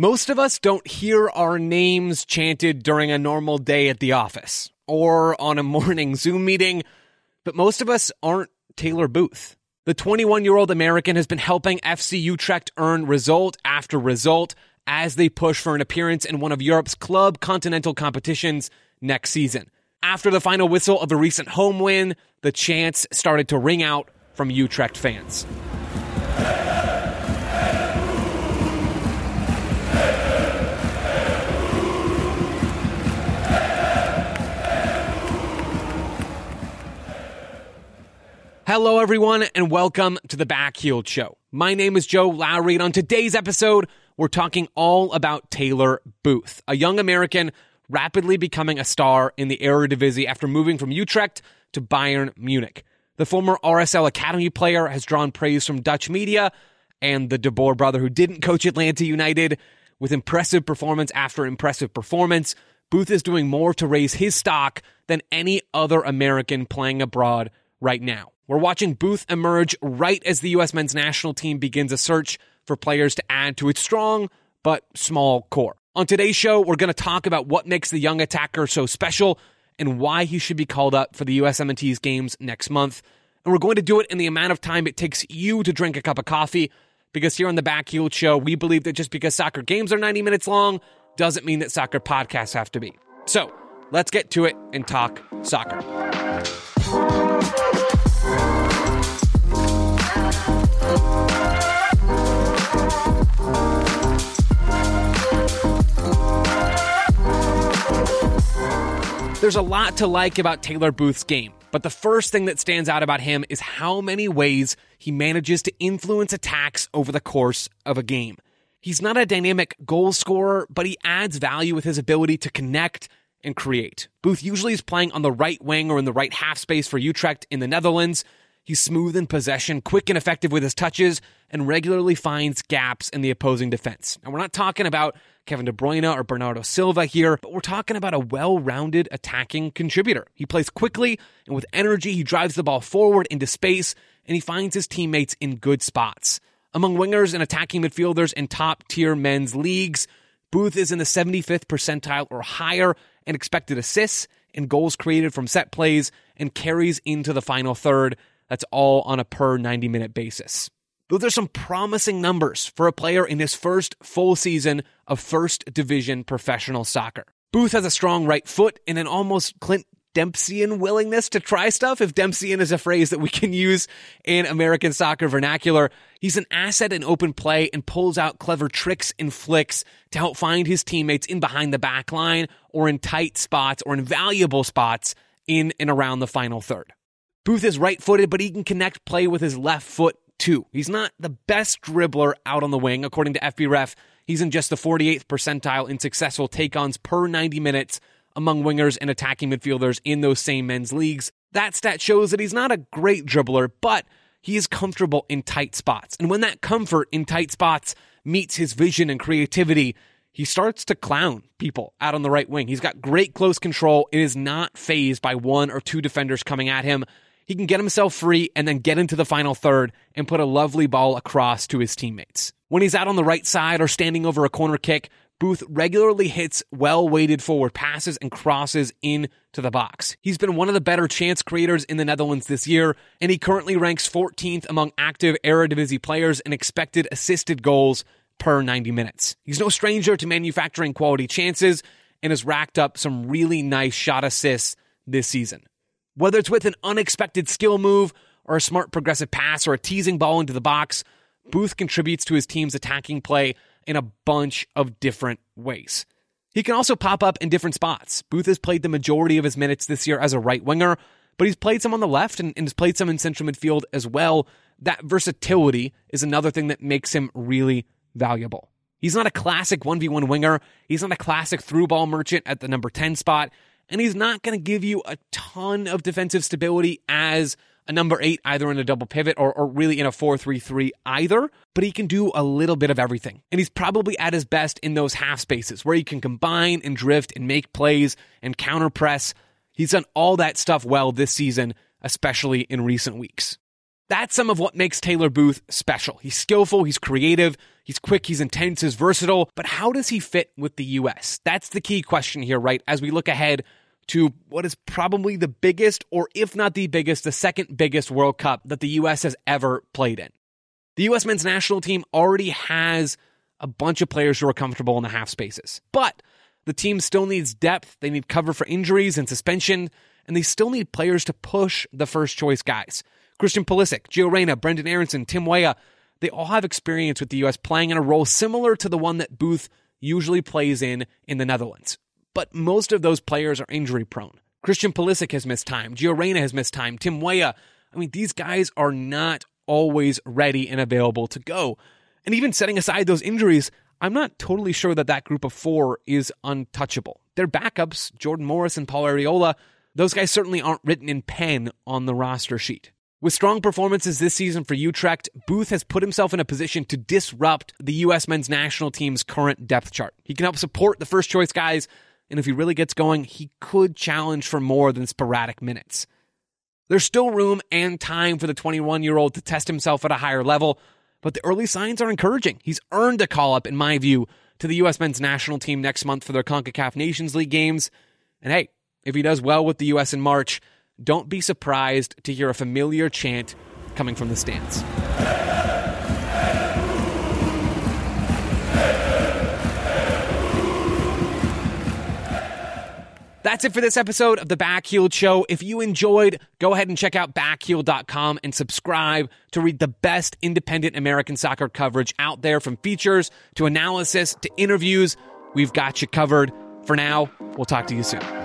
Most of us don't hear our names chanted during a normal day at the office or on a morning Zoom meeting, but most of us aren't Taylor Booth. The 21 year old American has been helping FC Utrecht earn result after result as they push for an appearance in one of Europe's club continental competitions next season. After the final whistle of a recent home win, the chants started to ring out from Utrecht fans. Hello, everyone, and welcome to the Backheeled Show. My name is Joe Lowry, and on today's episode, we're talking all about Taylor Booth, a young American rapidly becoming a star in the Eredivisie after moving from Utrecht to Bayern Munich. The former RSL Academy player has drawn praise from Dutch media and the De Boer brother who didn't coach Atlanta United with impressive performance after impressive performance. Booth is doing more to raise his stock than any other American playing abroad right now. We're watching Booth emerge right as the U.S. men's national team begins a search for players to add to its strong but small core. On today's show, we're going to talk about what makes the young attacker so special and why he should be called up for the USMNT's games next month. And we're going to do it in the amount of time it takes you to drink a cup of coffee because here on the Backheeled Show, we believe that just because soccer games are 90 minutes long doesn't mean that soccer podcasts have to be. So let's get to it and talk soccer. There's a lot to like about Taylor Booth's game, but the first thing that stands out about him is how many ways he manages to influence attacks over the course of a game. He's not a dynamic goal scorer, but he adds value with his ability to connect and create. Booth usually is playing on the right wing or in the right half space for Utrecht in the Netherlands. He's smooth in possession, quick and effective with his touches, and regularly finds gaps in the opposing defense. Now, we're not talking about Kevin De Bruyne or Bernardo Silva here, but we're talking about a well rounded attacking contributor. He plays quickly and with energy, he drives the ball forward into space, and he finds his teammates in good spots. Among wingers and attacking midfielders in top tier men's leagues, Booth is in the 75th percentile or higher in expected assists and goals created from set plays and carries into the final third. That's all on a per 90 minute basis. Those are some promising numbers for a player in his first full season of first division professional soccer. Booth has a strong right foot and an almost Clint Dempseyan willingness to try stuff, if Dempseyan is a phrase that we can use in American soccer vernacular. He's an asset in open play and pulls out clever tricks and flicks to help find his teammates in behind the back line or in tight spots or in valuable spots in and around the final third. Booth is right footed, but he can connect play with his left foot too. He's not the best dribbler out on the wing, according to FBref. He's in just the 48th percentile in successful take ons per 90 minutes among wingers and attacking midfielders in those same men's leagues. That stat shows that he's not a great dribbler, but he is comfortable in tight spots. And when that comfort in tight spots meets his vision and creativity, he starts to clown people out on the right wing. He's got great close control. It is not fazed by one or two defenders coming at him. He can get himself free and then get into the final third and put a lovely ball across to his teammates. When he's out on the right side or standing over a corner kick, Booth regularly hits well weighted forward passes and crosses into the box. He's been one of the better chance creators in the Netherlands this year, and he currently ranks 14th among active Eredivisie players in expected assisted goals per 90 minutes. He's no stranger to manufacturing quality chances and has racked up some really nice shot assists this season. Whether it's with an unexpected skill move or a smart progressive pass or a teasing ball into the box, Booth contributes to his team's attacking play in a bunch of different ways. He can also pop up in different spots. Booth has played the majority of his minutes this year as a right winger, but he's played some on the left and, and has played some in central midfield as well. That versatility is another thing that makes him really valuable. He's not a classic 1v1 winger. He's not a classic through ball merchant at the number 10 spot and he's not going to give you a ton of defensive stability as a number eight, either in a double pivot or, or really in a 4 3 3 either, but he can do a little bit of everything. And he's probably at his best in those half spaces where he can combine and drift and make plays and counter press. He's done all that stuff well this season, especially in recent weeks. That's some of what makes Taylor Booth special. He's skillful, he's creative, he's quick, he's intense, he's versatile, but how does he fit with the US? That's the key question here, right? As we look ahead to what is probably the biggest, or if not the biggest, the second biggest World Cup that the US has ever played in. The US men's national team already has a bunch of players who are comfortable in the half spaces, but the team still needs depth. They need cover for injuries and suspension, and they still need players to push the first choice guys. Christian Pulisic, Gio Reyna, Brenden Aaronson, Tim Weah, they all have experience with the U.S. playing in a role similar to the one that Booth usually plays in in the Netherlands. But most of those players are injury prone. Christian Pulisic has missed time. Gio Reyna has missed time. Tim Weah. I mean, these guys are not always ready and available to go. And even setting aside those injuries, I'm not totally sure that that group of four is untouchable. Their backups, Jordan Morris and Paul Arriola, those guys certainly aren't written in pen on the roster sheet. With strong performances this season for Utrecht, Booth has put himself in a position to disrupt the U.S. men's national team's current depth chart. He can help support the first choice guys, and if he really gets going, he could challenge for more than sporadic minutes. There's still room and time for the 21 year old to test himself at a higher level, but the early signs are encouraging. He's earned a call up, in my view, to the U.S. men's national team next month for their CONCACAF Nations League games. And hey, if he does well with the U.S. in March, don't be surprised to hear a familiar chant coming from the stands. That's it for this episode of the Backheeled Show. If you enjoyed, go ahead and check out backheeled.com and subscribe to read the best independent American soccer coverage out there from features to analysis to interviews. We've got you covered. For now, we'll talk to you soon.